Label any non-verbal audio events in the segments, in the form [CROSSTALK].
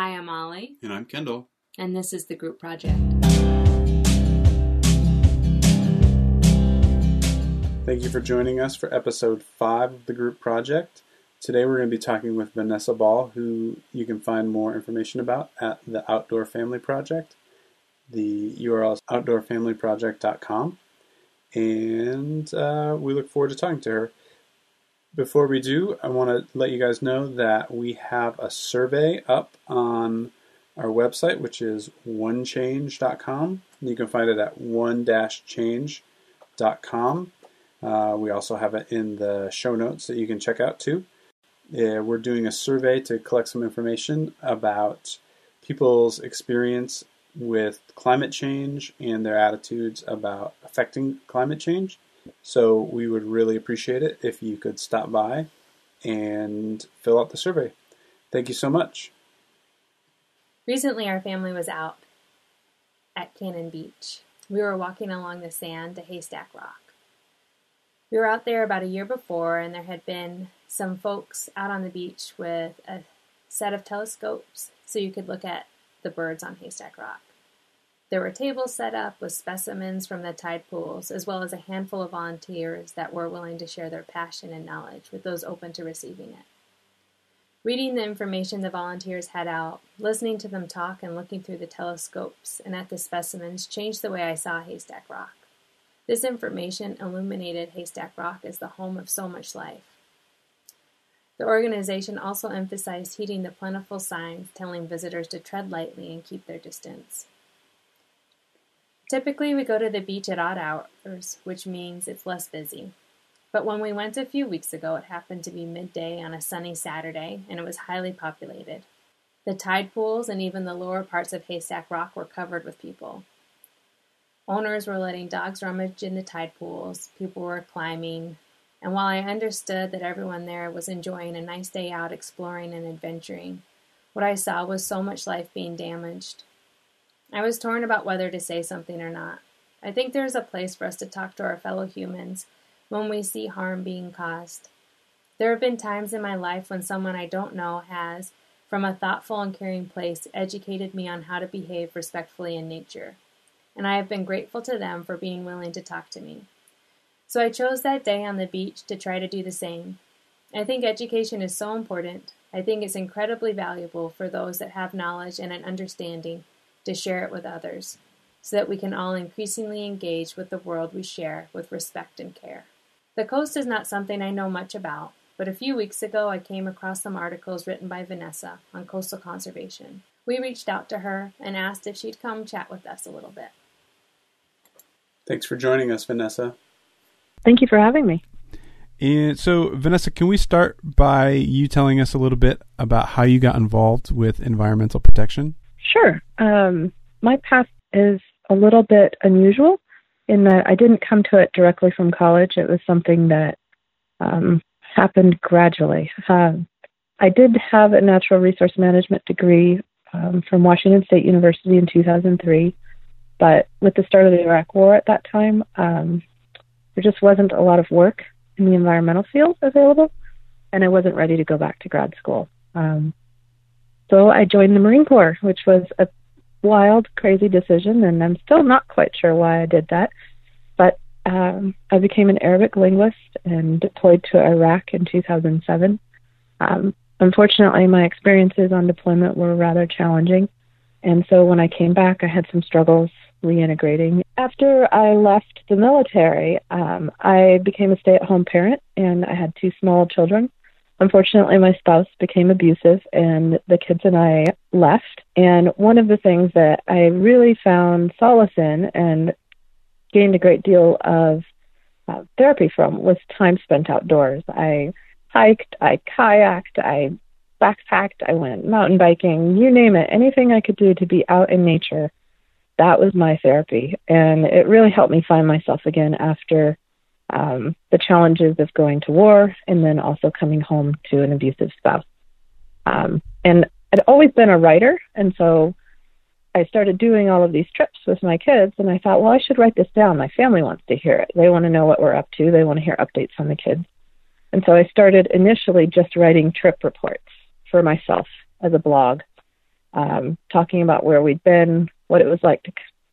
Hi, I'm Molly. And I'm Kendall. And this is the Group Project. Thank you for joining us for episode 5 of the Group Project. Today we're going to be talking with Vanessa Ball, who you can find more information about at the Outdoor Family Project. The URL is outdoorfamilyproject.com. And uh, we look forward to talking to her. Before we do, I want to let you guys know that we have a survey up on our website, which is onechange.com. You can find it at one-change.com. Uh, we also have it in the show notes that you can check out too. Yeah, we're doing a survey to collect some information about people's experience with climate change and their attitudes about affecting climate change. So we would really appreciate it if you could stop by and fill out the survey. Thank you so much. Recently, our family was out at Cannon Beach. We were walking along the sand to Haystack Rock. We were out there about a year before, and there had been some folks out on the beach with a set of telescopes so you could look at the birds on Haystack Rock. There were tables set up with specimens from the tide pools, as well as a handful of volunteers that were willing to share their passion and knowledge with those open to receiving it. Reading the information the volunteers had out, listening to them talk, and looking through the telescopes and at the specimens changed the way I saw Haystack Rock. This information illuminated Haystack Rock as the home of so much life. The organization also emphasized heeding the plentiful signs telling visitors to tread lightly and keep their distance. Typically, we go to the beach at odd hours, which means it's less busy. But when we went a few weeks ago, it happened to be midday on a sunny Saturday, and it was highly populated. The tide pools and even the lower parts of Haystack Rock were covered with people. Owners were letting dogs rummage in the tide pools, people were climbing, and while I understood that everyone there was enjoying a nice day out exploring and adventuring, what I saw was so much life being damaged. I was torn about whether to say something or not. I think there is a place for us to talk to our fellow humans when we see harm being caused. There have been times in my life when someone I don't know has, from a thoughtful and caring place, educated me on how to behave respectfully in nature and I have been grateful to them for being willing to talk to me. So I chose that day on the beach to try to do the same. I think education is so important. I think it's incredibly valuable for those that have knowledge and an understanding to share it with others, so that we can all increasingly engage with the world we share with respect and care. The coast is not something I know much about, but a few weeks ago I came across some articles written by Vanessa on coastal conservation. We reached out to her and asked if she'd come chat with us a little bit. Thanks for joining us, Vanessa. Thank you for having me. And so, Vanessa, can we start by you telling us a little bit about how you got involved with environmental protection? Sure. Um, my path is a little bit unusual in that I didn't come to it directly from college. It was something that um, happened gradually. Uh, I did have a natural resource management degree um, from Washington State University in 2003. But with the start of the Iraq War at that time, um, there just wasn't a lot of work in the environmental field available, and I wasn't ready to go back to grad school. Um, so I joined the Marine Corps, which was a wild, crazy decision, and I'm still not quite sure why I did that. But um, I became an Arabic linguist and deployed to Iraq in 2007. Um, unfortunately, my experiences on deployment were rather challenging. And so when I came back, I had some struggles reintegrating. After I left the military, um, I became a stay at home parent and I had two small children. Unfortunately, my spouse became abusive and the kids and I left. And one of the things that I really found solace in and gained a great deal of uh, therapy from was time spent outdoors. I hiked, I kayaked, I backpacked, I went mountain biking, you name it, anything I could do to be out in nature that was my therapy. And it really helped me find myself again after um, the challenges of going to war and then also coming home to an abusive spouse. Um, and I'd always been a writer. And so I started doing all of these trips with my kids. And I thought, well, I should write this down. My family wants to hear it. They want to know what we're up to, they want to hear updates on the kids. And so I started initially just writing trip reports for myself as a blog. um, talking about where we'd been, what it was like to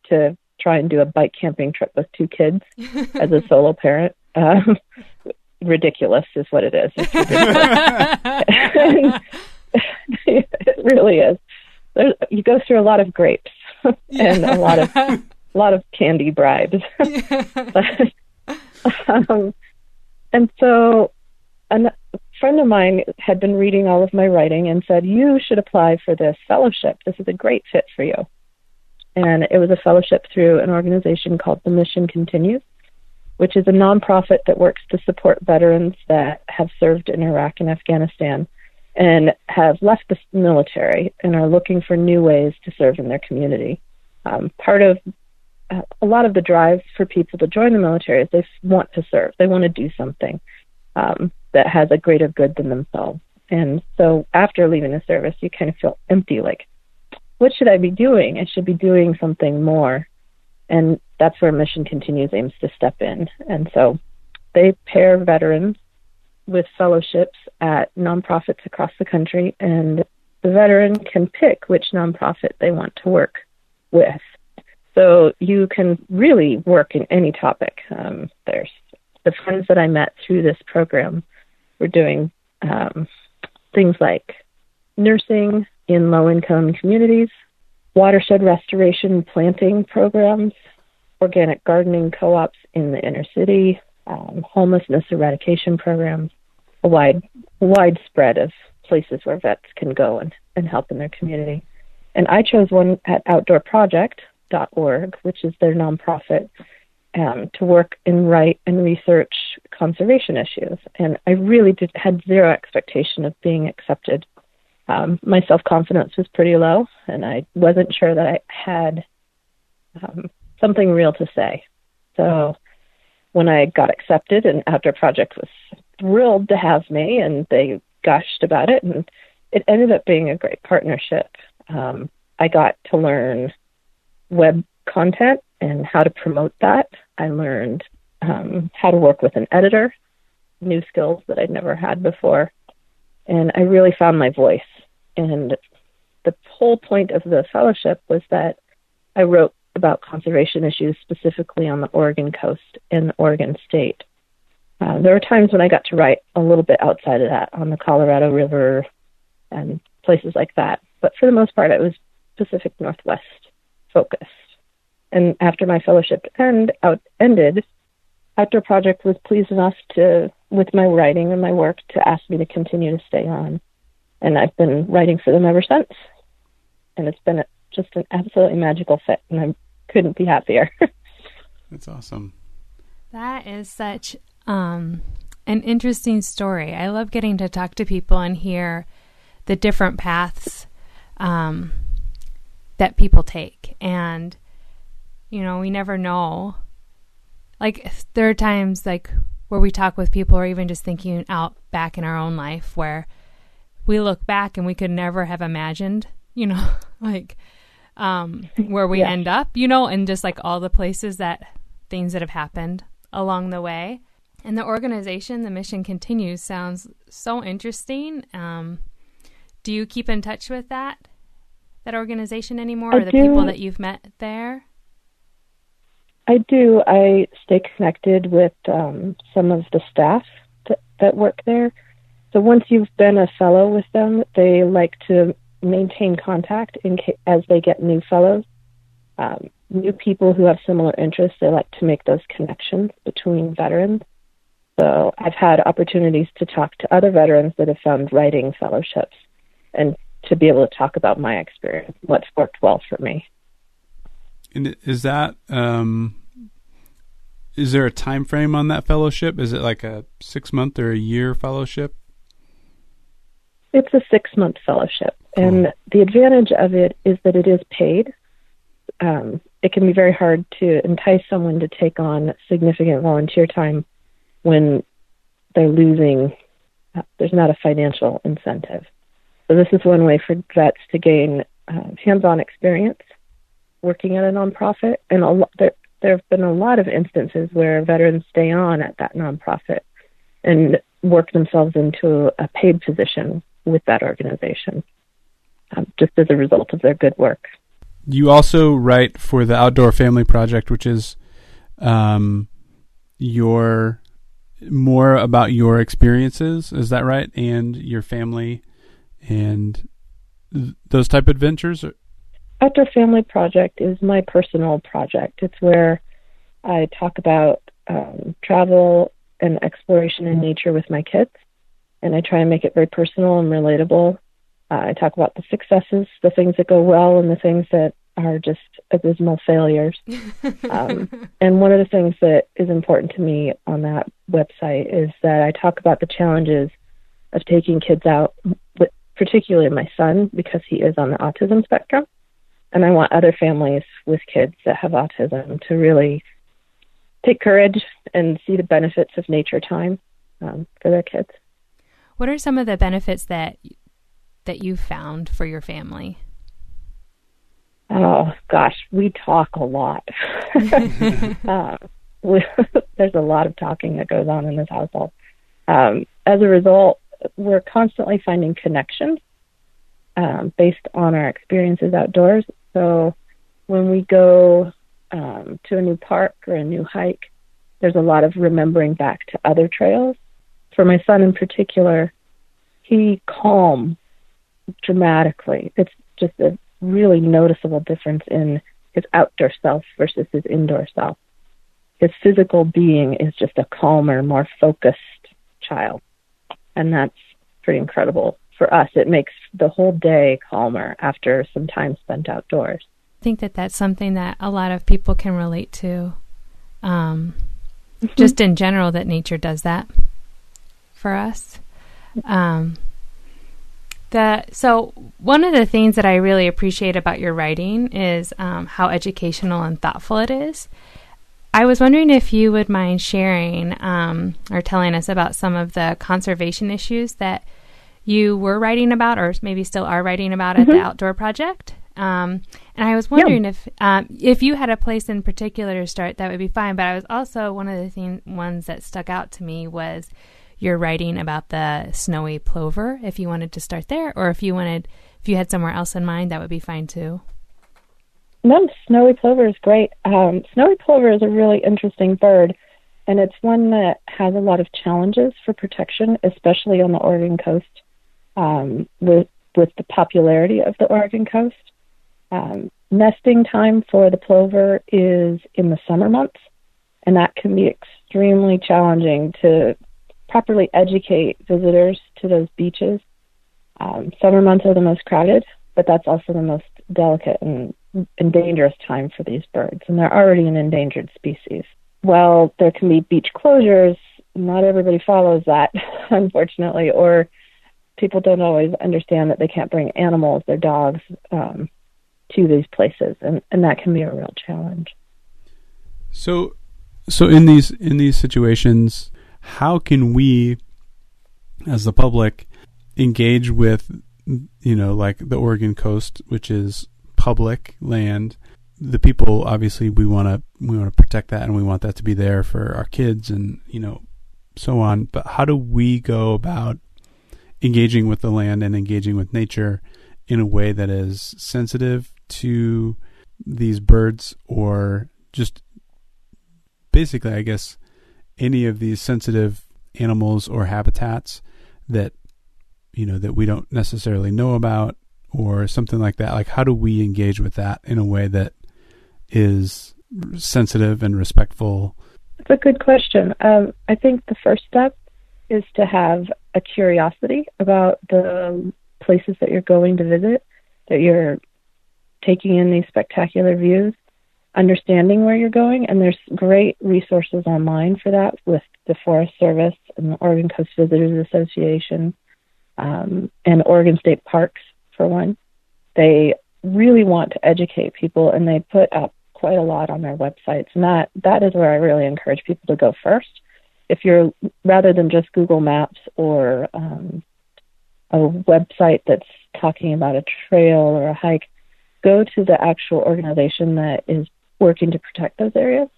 to try and do a bike camping trip with two kids [LAUGHS] as a solo parent. Um, [LAUGHS] ridiculous is what it is. [LAUGHS] it really is. There's, you go through a lot of grapes and a lot of a lot of candy bribes. but, um, and so a friend of mine had been reading all of my writing and said, You should apply for this fellowship. This is a great fit for you. And it was a fellowship through an organization called The Mission Continues, which is a nonprofit that works to support veterans that have served in Iraq and Afghanistan and have left the military and are looking for new ways to serve in their community. Um, part of uh, a lot of the drive for people to join the military is they want to serve, they want to do something um, that has a greater good than themselves. And so after leaving the service, you kind of feel empty like, what should I be doing? I should be doing something more. And that's where Mission Continues aims to step in. And so they pair veterans with fellowships at nonprofits across the country, and the veteran can pick which nonprofit they want to work with. So you can really work in any topic. Um, there's the friends that I met through this program were doing um, things like nursing in low income communities, watershed restoration planting programs, organic gardening co ops in the inner city, um, homelessness eradication programs, a wide widespread of places where vets can go and, and help in their community. And I chose one at outdoorproject.org, which is their nonprofit, um, to work and write and research conservation issues. And I really did, had zero expectation of being accepted. Um, my self confidence was pretty low, and I wasn't sure that I had um, something real to say. So when I got accepted, and Outdoor Project was thrilled to have me, and they gushed about it, and it ended up being a great partnership. Um, I got to learn web content and how to promote that. I learned um, how to work with an editor, new skills that I'd never had before, and I really found my voice. And the whole point of the fellowship was that I wrote about conservation issues specifically on the Oregon coast and Oregon state. Uh, there were times when I got to write a little bit outside of that on the Colorado River and places like that. But for the most part, it was Pacific Northwest focused. And after my fellowship end, out, ended, Outdoor Project was pleased enough to, with my writing and my work, to ask me to continue to stay on. And I've been writing for them ever since. And it's been just an absolutely magical fit, and I couldn't be happier. [LAUGHS] That's awesome. That is such um, an interesting story. I love getting to talk to people and hear the different paths um, that people take. And, you know, we never know. Like, there are times, like, where we talk with people or even just thinking out back in our own life where we look back and we could never have imagined, you know, [LAUGHS] like, um, where we yeah. end up, you know, and just like all the places that things that have happened along the way. And the organization, the mission continues, sounds so interesting. Um, do you keep in touch with that that organization anymore, I or the do. people that you've met there? I do. I stay connected with um, some of the staff that, that work there. So once you've been a fellow with them, they like to maintain contact in ca- as they get new fellows. Um, new people who have similar interests, they like to make those connections between veterans. So I've had opportunities to talk to other veterans that have found writing fellowships and to be able to talk about my experience, what's worked well for me. And is that um, is there a time frame on that fellowship? Is it like a six month or a year fellowship? It's a six month fellowship, cool. and the advantage of it is that it is paid. Um, it can be very hard to entice someone to take on significant volunteer time when they're losing, uh, there's not a financial incentive. So this is one way for vets to gain uh, hands-on experience working at a nonprofit, and a lo- there there have been a lot of instances where veterans stay on at that nonprofit and work themselves into a paid position with that organization. um, just as a result of their good work. You also write for the Outdoor Family Project, which is um, your more about your experiences. Is that right? And your family and th- those type of adventures. Outdoor Family Project is my personal project. It's where I talk about um, travel and exploration in nature with my kids, and I try and make it very personal and relatable. Uh, I talk about the successes, the things that go well, and the things that are just abysmal failures. [LAUGHS] um, and one of the things that is important to me on that website is that I talk about the challenges of taking kids out, particularly my son, because he is on the autism spectrum. And I want other families with kids that have autism to really take courage and see the benefits of nature time um, for their kids. What are some of the benefits that that you found for your family? Oh gosh, we talk a lot. [LAUGHS] uh, we, [LAUGHS] there's a lot of talking that goes on in this household. Um, as a result, we're constantly finding connections um, based on our experiences outdoors. So when we go um, to a new park or a new hike, there's a lot of remembering back to other trails. For my son in particular, he calms dramatically. It's just a really noticeable difference in his outdoor self versus his indoor self. His physical being is just a calmer, more focused child. And that's pretty incredible. For us, it makes the whole day calmer after some time spent outdoors. I think that that's something that a lot of people can relate to. Um, mm-hmm. Just in general, that nature does that for us. Um, the so one of the things that I really appreciate about your writing is um, how educational and thoughtful it is. I was wondering if you would mind sharing um, or telling us about some of the conservation issues that you were writing about, or maybe still are writing about mm-hmm. at the mm-hmm. Outdoor Project. Um, and I was wondering yeah. if um, if you had a place in particular to start, that would be fine. But I was also one of the thing, ones that stuck out to me was you're writing about the snowy plover if you wanted to start there or if you wanted if you had somewhere else in mind that would be fine too. No snowy plover is great. Um, snowy plover is a really interesting bird and it's one that has a lot of challenges for protection especially on the oregon coast um, with with the popularity of the oregon coast. Um, nesting time for the plover is in the summer months and that can be extremely challenging to properly educate visitors to those beaches. Um, summer months are the most crowded, but that's also the most delicate and, and dangerous time for these birds, and they're already an endangered species. While there can be beach closures, not everybody follows that, [LAUGHS] unfortunately, or people don't always understand that they can't bring animals, their dogs, um, to these places, and, and that can be a real challenge. So, so in these in these situations, how can we, as the public, engage with, you know, like the Oregon coast, which is public land. The people, obviously, we want to we want to protect that, and we want that to be there for our kids, and you know, so on. But how do we go about engaging with the land and engaging with nature in a way that is sensitive to these birds, or just basically, I guess, any of these sensitive animals or habitats that you know that we don't necessarily know about or something like that. Like how do we engage with that in a way that is sensitive and respectful? It's a good question. Um, i think the first step is to have a curiosity about the places that you're going to visit that you're taking in these spectacular views understanding where you're going. And there's great resources online for that with the Forest Service and the Oregon Coast Visitors Association um, and Oregon State Parks, for one. They really want to educate people and they put up quite a lot on their websites. And that, that is where I really encourage people to go first. If you're rather than just Google Maps or um, a website that's talking about a trail or a hike, go to the actual organization that is working to protect those areas.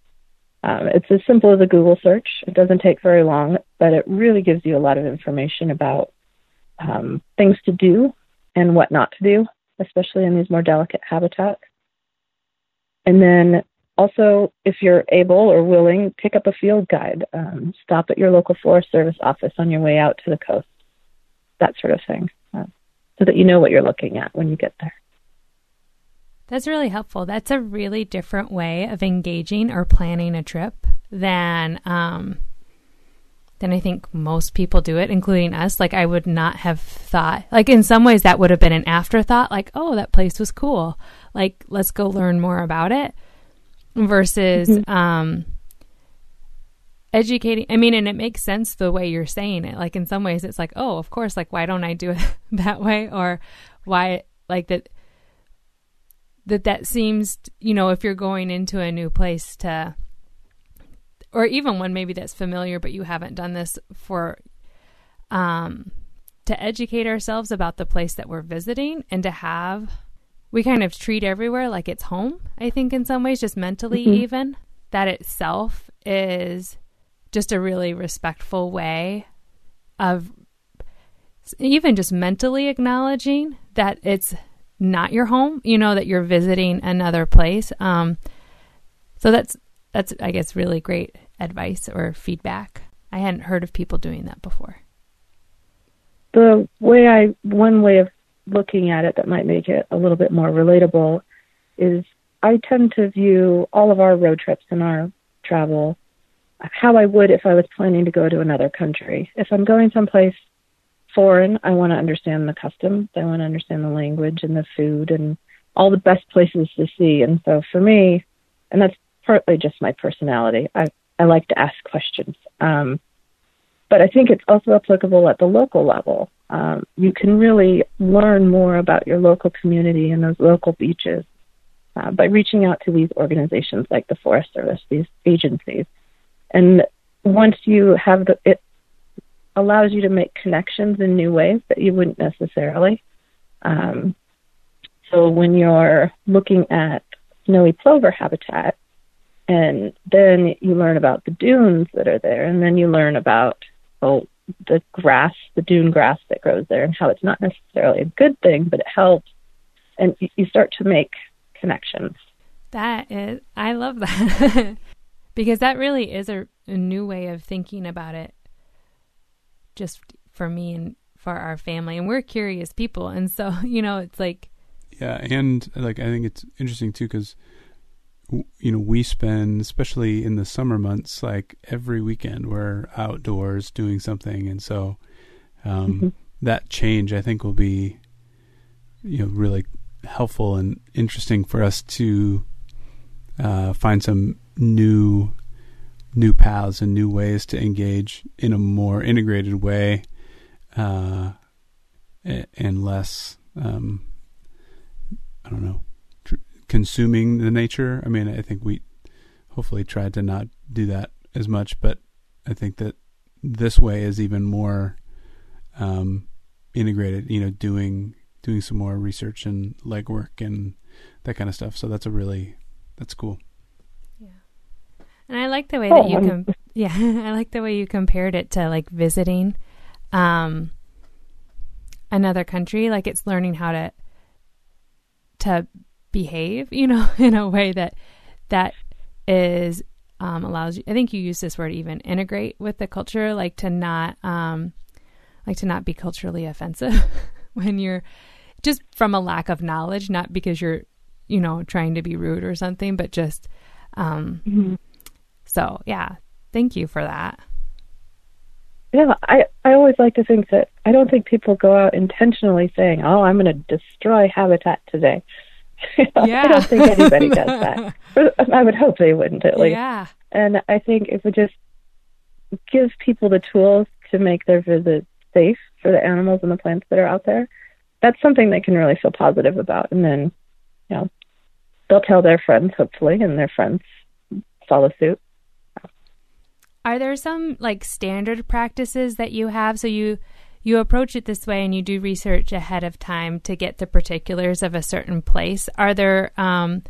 Um, it's as simple as a Google search. It doesn't take very long, but it really gives you a lot of information about um, things to do and what not to do especially in these more delicate habitats. And then also, if you're able or willing, pick up a field guide. Um, stop at your local Forest Service office on your way out to the coast, that sort of thing, uh, so that you know what you're looking at when you get there. That's really helpful. That's a really different way of engaging or planning a trip than um, than I think most people do it, including us. Like I would not have thought. Like in some ways, that would have been an afterthought. Like, oh, that place was cool. Like, let's go learn more about it. Versus mm-hmm. um, educating. I mean, and it makes sense the way you're saying it. Like in some ways, it's like, oh, of course. Like, why don't I do [LAUGHS] it that way? Or why like that that that seems you know if you're going into a new place to or even one maybe that's familiar but you haven't done this for um to educate ourselves about the place that we're visiting and to have we kind of treat everywhere like it's home i think in some ways just mentally mm-hmm. even that itself is just a really respectful way of even just mentally acknowledging that it's not your home, you know, that you're visiting another place. Um, so that's, that's, I guess, really great advice or feedback. I hadn't heard of people doing that before. The way I, one way of looking at it that might make it a little bit more relatable is I tend to view all of our road trips and our travel how I would if I was planning to go to another country. If I'm going someplace foreign. I want to understand the customs. I want to understand the language and the food and all the best places to see. And so for me, and that's partly just my personality, I, I like to ask questions. Um, but I think it's also applicable at the local level. Um, you can really learn more about your local community and those local beaches uh, by reaching out to these organizations like the Forest Service, these agencies. And once you have the, it allows you to make connections in new ways that you wouldn't necessarily. Um, so when you're looking at snowy plover habitat, and then you learn about the dunes that are there, and then you learn about oh the grass, the dune grass that grows there, and how it's not necessarily a good thing, but it helps, and you start to make connections. That is, I love that [LAUGHS] because that really is a, a new way of thinking about it just for me and for our family and we're curious people and so [LAUGHS] you know it's like yeah and like i think it's interesting too because you know we spend especially in the summer months like every weekend we're outdoors doing something and so um, mm-hmm. that change i think will be you know really helpful and interesting for us to uh, find some new new paths and new ways to engage in a more integrated way uh, and less um, I don't know tr- consuming the nature. I mean, I think we hopefully tried to not do that as much, but I think that this way is even more um, integrated. You know, doing doing some more research and legwork and that kind of stuff. So that's a really that's cool. And I like the way that you oh, com- yeah, [LAUGHS] I like the way you compared it to like visiting um another country. Like it's learning how to to behave, you know, [LAUGHS] in a way that that is um allows you I think you use this word even integrate with the culture like to not um like to not be culturally offensive [LAUGHS] when you're just from a lack of knowledge, not because you're, you know, trying to be rude or something, but just um mm-hmm so, yeah, thank you for that. Yeah, I, I always like to think that I don't think people go out intentionally saying, oh, I'm going to destroy habitat today. Yeah. [LAUGHS] I don't think anybody does that. [LAUGHS] I would hope they wouldn't, at least. Yeah. And I think if we just give people the tools to make their visit safe for the animals and the plants that are out there, that's something they can really feel positive about. And then, you know, they'll tell their friends, hopefully, and their friends follow suit. Are there some like standard practices that you have? So you you approach it this way and you do research ahead of time to get the particulars of a certain place. Are there um,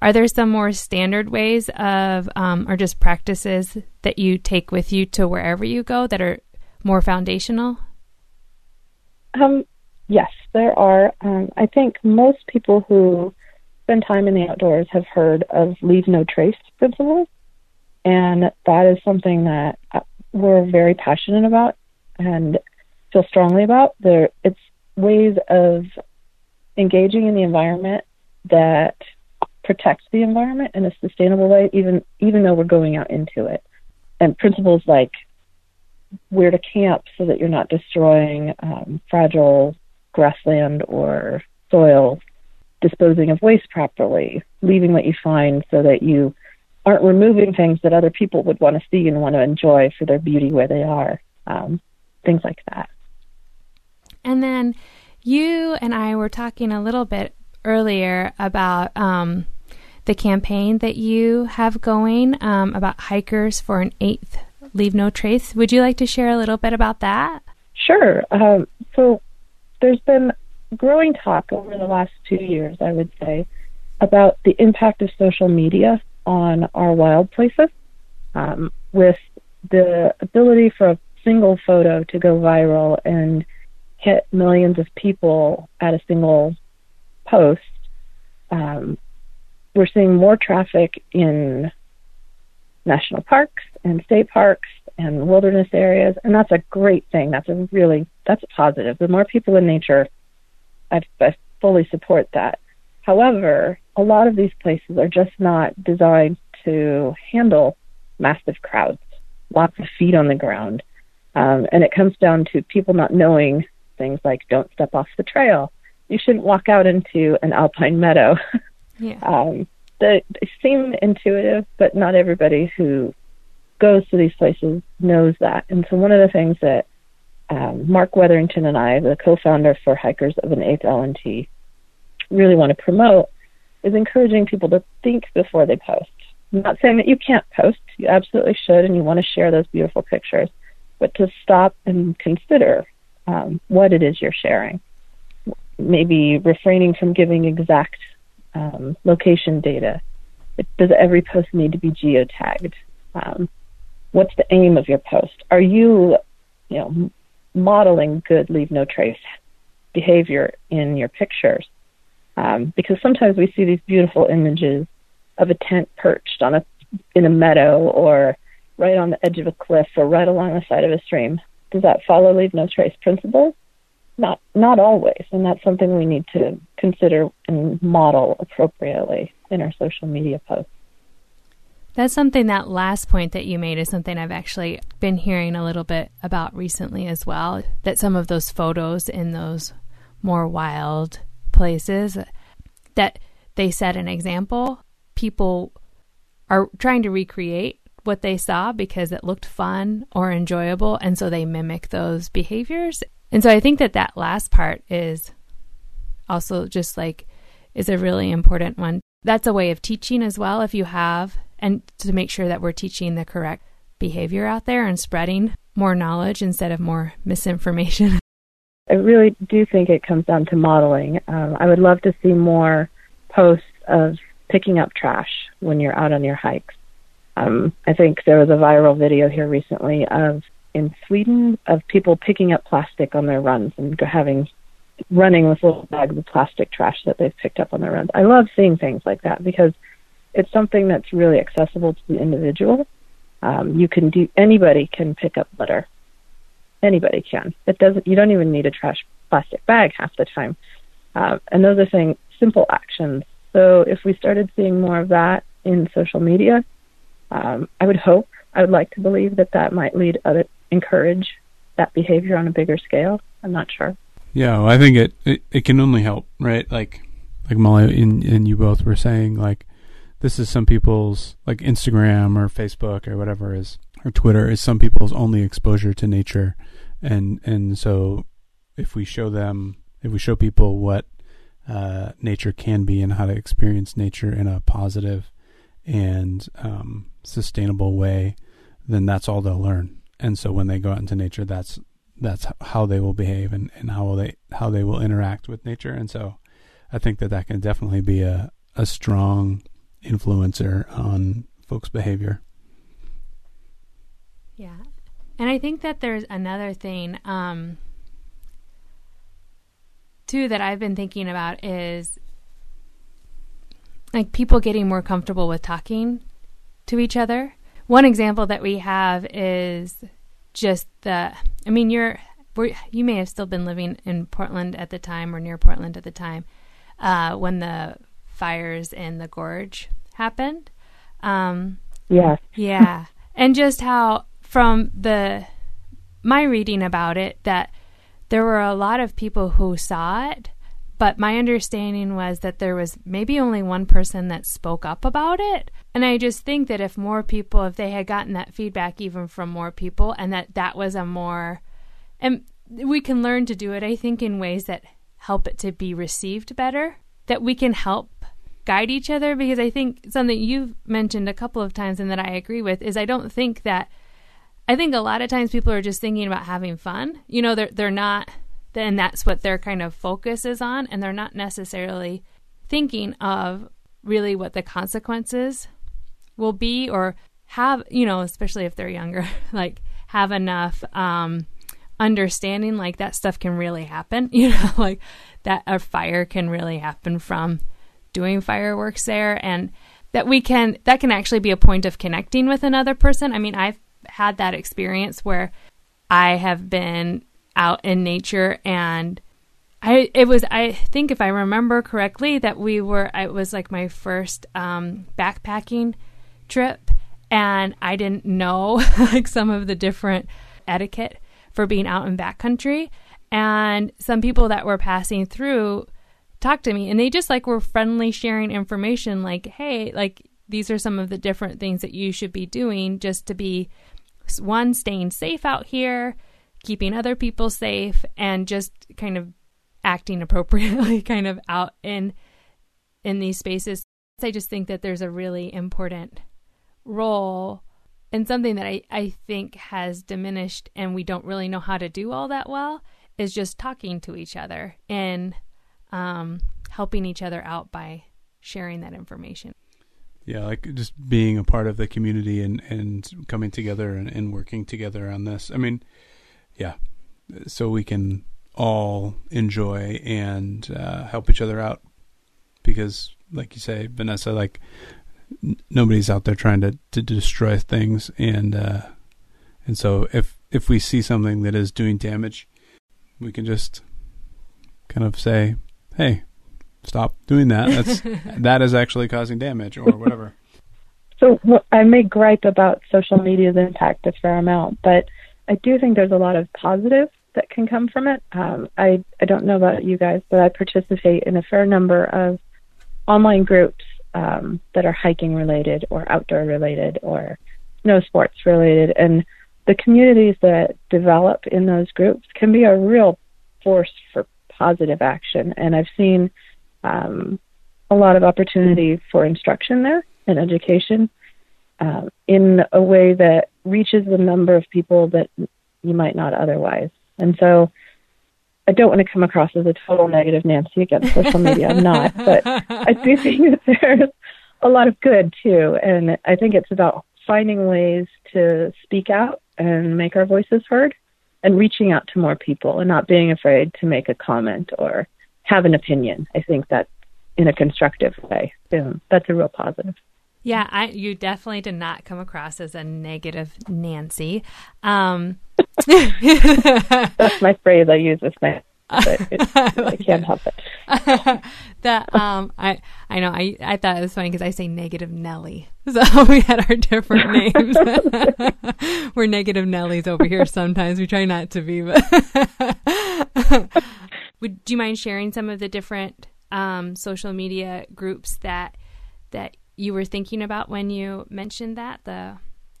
are there some more standard ways of um, or just practices that you take with you to wherever you go that are more foundational? Um, yes, there are. Um, I think most people who spend time in the outdoors have heard of leave no trace principles, and that is something that uh, we're very passionate about and feel strongly about. There, it's ways of engaging in the environment that protects the environment in a sustainable way, even even though we're going out into it. And principles like where to camp so that you're not destroying um, fragile grassland or soil, disposing of waste properly, leaving what you find so that you aren't removing things that other people would want to see and want to enjoy for their beauty where they are, um, things like that. And then you and I were talking a little bit earlier about um, the campaign that you have going um, about hikers for an eighth Leave No Trace. Would you like to share a little bit about that? Sure. Um, so there's been growing talk over the last two years, I would say, about the impact of social media on our wild places, um, with the ability for a single photo to go viral and hit millions of people at a single post. Um, we're seeing more traffic in national parks and state parks and wilderness areas, and that's a great thing. That's a really that's a positive. The more people in nature, I, I fully support that. However, a lot of these places are just not designed to handle massive crowds, lots of feet on the ground, um, and it comes down to people not knowing things like don't step off the trail. You shouldn't walk out into an alpine meadow. [LAUGHS] Yeah. um, they seem intuitive, but not everybody who goes to these places knows that. And so one of the things that um, Mark Wetherington and I, the co-founder for Hikers of an Eighth LNT, really want to promote is encouraging people to think before they post. I'm not saying that you can't post. You absolutely should, and you want to share those beautiful pictures, but to stop and consider um, what it is you're sharing. Maybe refraining from giving exact um, location data. Does every post need to be geotagged? Um, what's the aim of your post? Are you, you know, modeling good leave no trace behavior in your pictures? Um, because sometimes we see these beautiful images of a tent perched on a in a meadow or right on the edge of a cliff or right along the side of a stream. Does that follow leave no trace principle? Not not always, and that's something we need to consider and model appropriately in our social media posts. That's something that last point that you made is something I've actually been hearing a little bit about recently as well. That some of those photos in those more wild places that they set an example, people are trying to recreate what they saw because it looked fun or enjoyable and so they mimic those behaviors and so I think that that last part is also just like is a really important one. That's a way of teaching as well if you have and to make sure that we're teaching the correct behavior out there and spreading more knowledge instead of more misinformation. [LAUGHS] I really do think it comes down to modeling. Um, I would love to see more posts of picking up trash when you're out on your hikes. Um, I think there was a viral video here recently of in Sweden of people picking up plastic on their runs and having running with little bags of plastic trash that they've picked up on their runs. I love seeing things like that because it's something that's really accessible to the individual. Um, you can do anybody can pick up litter. Anybody can. It doesn't. You don't even need a trash plastic bag half the time. Uh, and those are saying simple actions. So if we started seeing more of that in social media, um, I would hope, I would like to believe that that might lead other encourage that behavior on a bigger scale. I'm not sure. Yeah, well, I think it, it, it can only help, right? Like like Molly and, and you both were saying, like this is some people's like Instagram or Facebook or whatever is or Twitter is some people's only exposure to nature, and and so if we show them, if we show people what uh, nature can be and how to experience nature in a positive and um, sustainable way, then that's all they'll learn and so when they go out into nature, that's that's how they will behave and, and how will they how they will interact with nature. And so, I think that that can definitely be a a strong influencer on folks' behavior. Yeah, and I think that there's another thing. Um, too that I've been thinking about is like people getting more comfortable with talking to each other. One example that we have is just the I mean you're you may have still been living in Portland at the time or near Portland at the time uh, when the fires in the gorge happened. Um, yeah. yeah. And just how from the my reading about it that there were a lot of people who saw it, but my understanding was that there was maybe only one person that spoke up about it. And I just think that if more people, if they had gotten that feedback even from more people, and that that was a more, and we can learn to do it, I think, in ways that help it to be received better, that we can help guide each other because I think something you've mentioned a couple of times and that I agree with is I don't think that I think a lot of times people are just thinking about having fun. You know, they're they're not then that's what their kind of focus is on and they're not necessarily thinking of really what the consequences will be or have, you know, especially if they're younger, [LAUGHS] like have enough um understanding like that stuff can really happen, [LAUGHS] you know, like that a fire can really happen from doing fireworks there and that we can that can actually be a point of connecting with another person. I mean, I've had that experience where I have been out in nature and I it was I think if I remember correctly that we were it was like my first um, backpacking trip and I didn't know [LAUGHS] like some of the different etiquette for being out in backcountry. And some people that were passing through talked to me and they just like were friendly sharing information like hey like these are some of the different things that you should be doing just to be one staying safe out here keeping other people safe and just kind of acting [LAUGHS] appropriately kind of out in in these spaces. I just think that there's a really important role and something that I, I think has diminished and we don't really know how to do all that well is just talking to each other and um, helping each other out by sharing that information yeah like just being a part of the community and and coming together and, and working together on this. I mean yeah so we can all enjoy and uh, help each other out. Because like you say vanessa like n- nobody's out there trying to, to destroy things. And uh, and so if if we see something that is doing damage we can just kind of say hey stop doing that. That's [LAUGHS] that is actually causing damage or whatever. So I may gripe about social media's impact a fair amount, but I do think there's a lot of positive that can come from it. Um, I I don't know about you guys, but I participate in a fair number of online groups um, that are hiking related or outdoor related or snow sports related, and the communities that develop in those groups can be a real force for positive action. And I've seen um, a lot of opportunity for instruction there and education um, in a way that reaches the number of people that you might not otherwise. And so I don't want to come across as a total negative Nancy against social media. I'm not, [LAUGHS] but I do think that there's a lot of good too. And I think it's about finding ways to speak out and make our voices heard and reaching out to more people and not being afraid to make a comment or have an opinion. I think that in a constructive way. That's a real positive. Yeah, I, you definitely did not come across as a negative Nancy. Um, that's my phrase I use with my. But it, [LAUGHS] I can't help it. [LAUGHS] that um, I I know I I thought it was funny because I say negative Nelly, [LAUGHS] so we had our different names. We're negative Nellies over here. Sometimes we try not to be, but would do you mind sharing some of the different um, social media groups that that you were thinking about when you mentioned that? The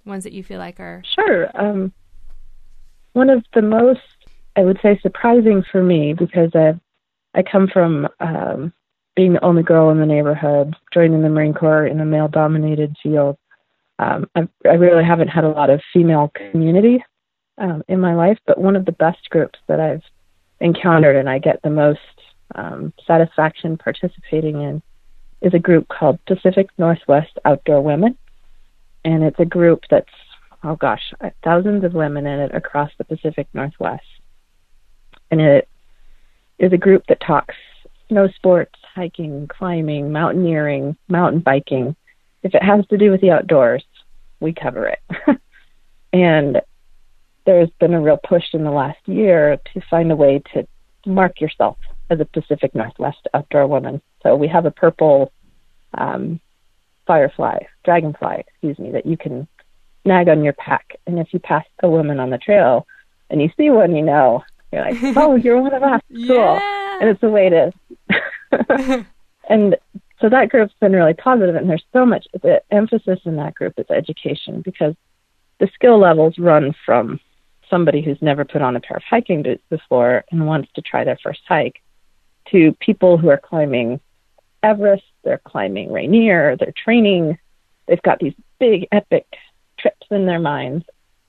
ones that you feel like are sure um, one of the most i would say surprising for me because i i come from um, being the only girl in the neighborhood joining the marine corps in a male dominated field um, I, I, really haven't had a lot of female community um, in my life but one of the best groups that i've encountered and i get the most um, satisfaction participating in is a group called Pacific Northwest Outdoor Women. And it's a group that's, oh gosh, thousands of women in it across the Pacific Northwest. And it is a group that talks snow sports, hiking, climbing, mountaineering, mountain biking. If it has to do with the outdoors, we cover it. [LAUGHS] and there's been a real push in the last year to find a way to mark yourself as a Pacific Northwest outdoor woman. So we have a purple um, firefly, dragonfly, excuse me, that you can snag on your pack. And if you pass a woman on the trail and you see one, you know, you're like, [LAUGHS] oh, you're one of us. Cool. Yeah. And it's a way to. [LAUGHS] and so that group's been really positive, and there's so much. The emphasis in that group is education because the skill levels run from somebody who's never put on a pair of hiking boots before and wants to try their first hike to people who are climbing Everest, they're climbing Rainier, they're training, they've got these big epic trips in their minds,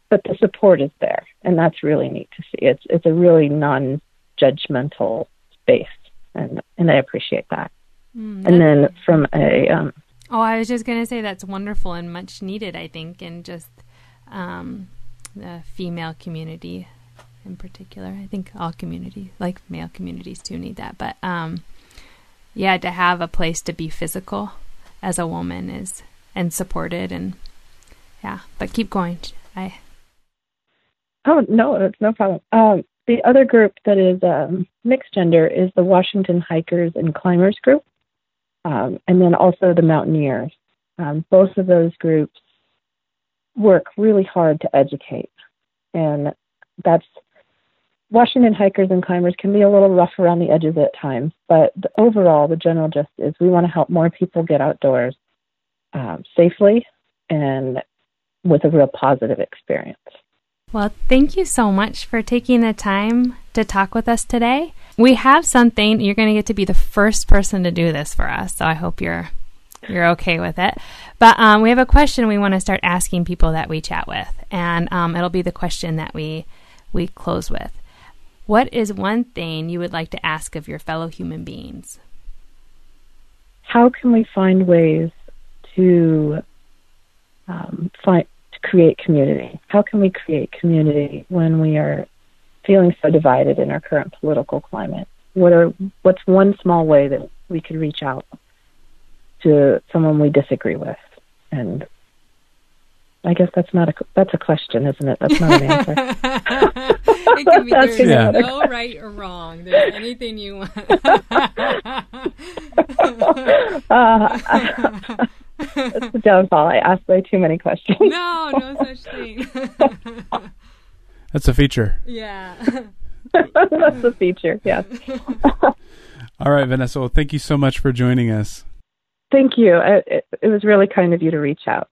but the support is there, and that's really neat to see. It's it's a really non-judgmental space, and and I appreciate that. Mm, and then from a um, oh, I was just gonna say that's wonderful and much needed, I think, and just um, the female community in particular. I think all communities, like male communities, too, need that. But um, yeah, to have a place to be physical as a woman is and supported and yeah. But keep going. I. Oh no, it's no problem. Um, the other group that is um, mixed gender is the Washington Hikers and Climbers group, um, and then also the Mountaineers. Um, both of those groups work really hard to educate, and that's Washington hikers and climbers can be a little rough around the edges at times, but the, overall, the general gist is we want to help more people get outdoors um, safely and with a real positive experience. Well, thank you so much for taking the time to talk with us today. We have something you're going to get to be the first person to do this for us, so I hope you're you're okay with it. But um, we have a question we want to start asking people that we chat with, and um, it'll be the question that we we close with. What is one thing you would like to ask of your fellow human beings? How can we find ways to um, find to create community? How can we create community when we are feeling so divided in our current political climate? What are what's one small way that we could reach out to someone we disagree with? And I guess that's not a that's a question, isn't it? That's not an answer. [LAUGHS] it can be there's yeah. no right or wrong. There's anything you want. [LAUGHS] uh, [LAUGHS] that's the downfall. I ask way too many questions. No, no such thing. that's a feature. Yeah. that's a feature, yes. All right, Vanessa. Well, thank you so much for joining us. Thank you. It, it, it was really kind of you to reach out.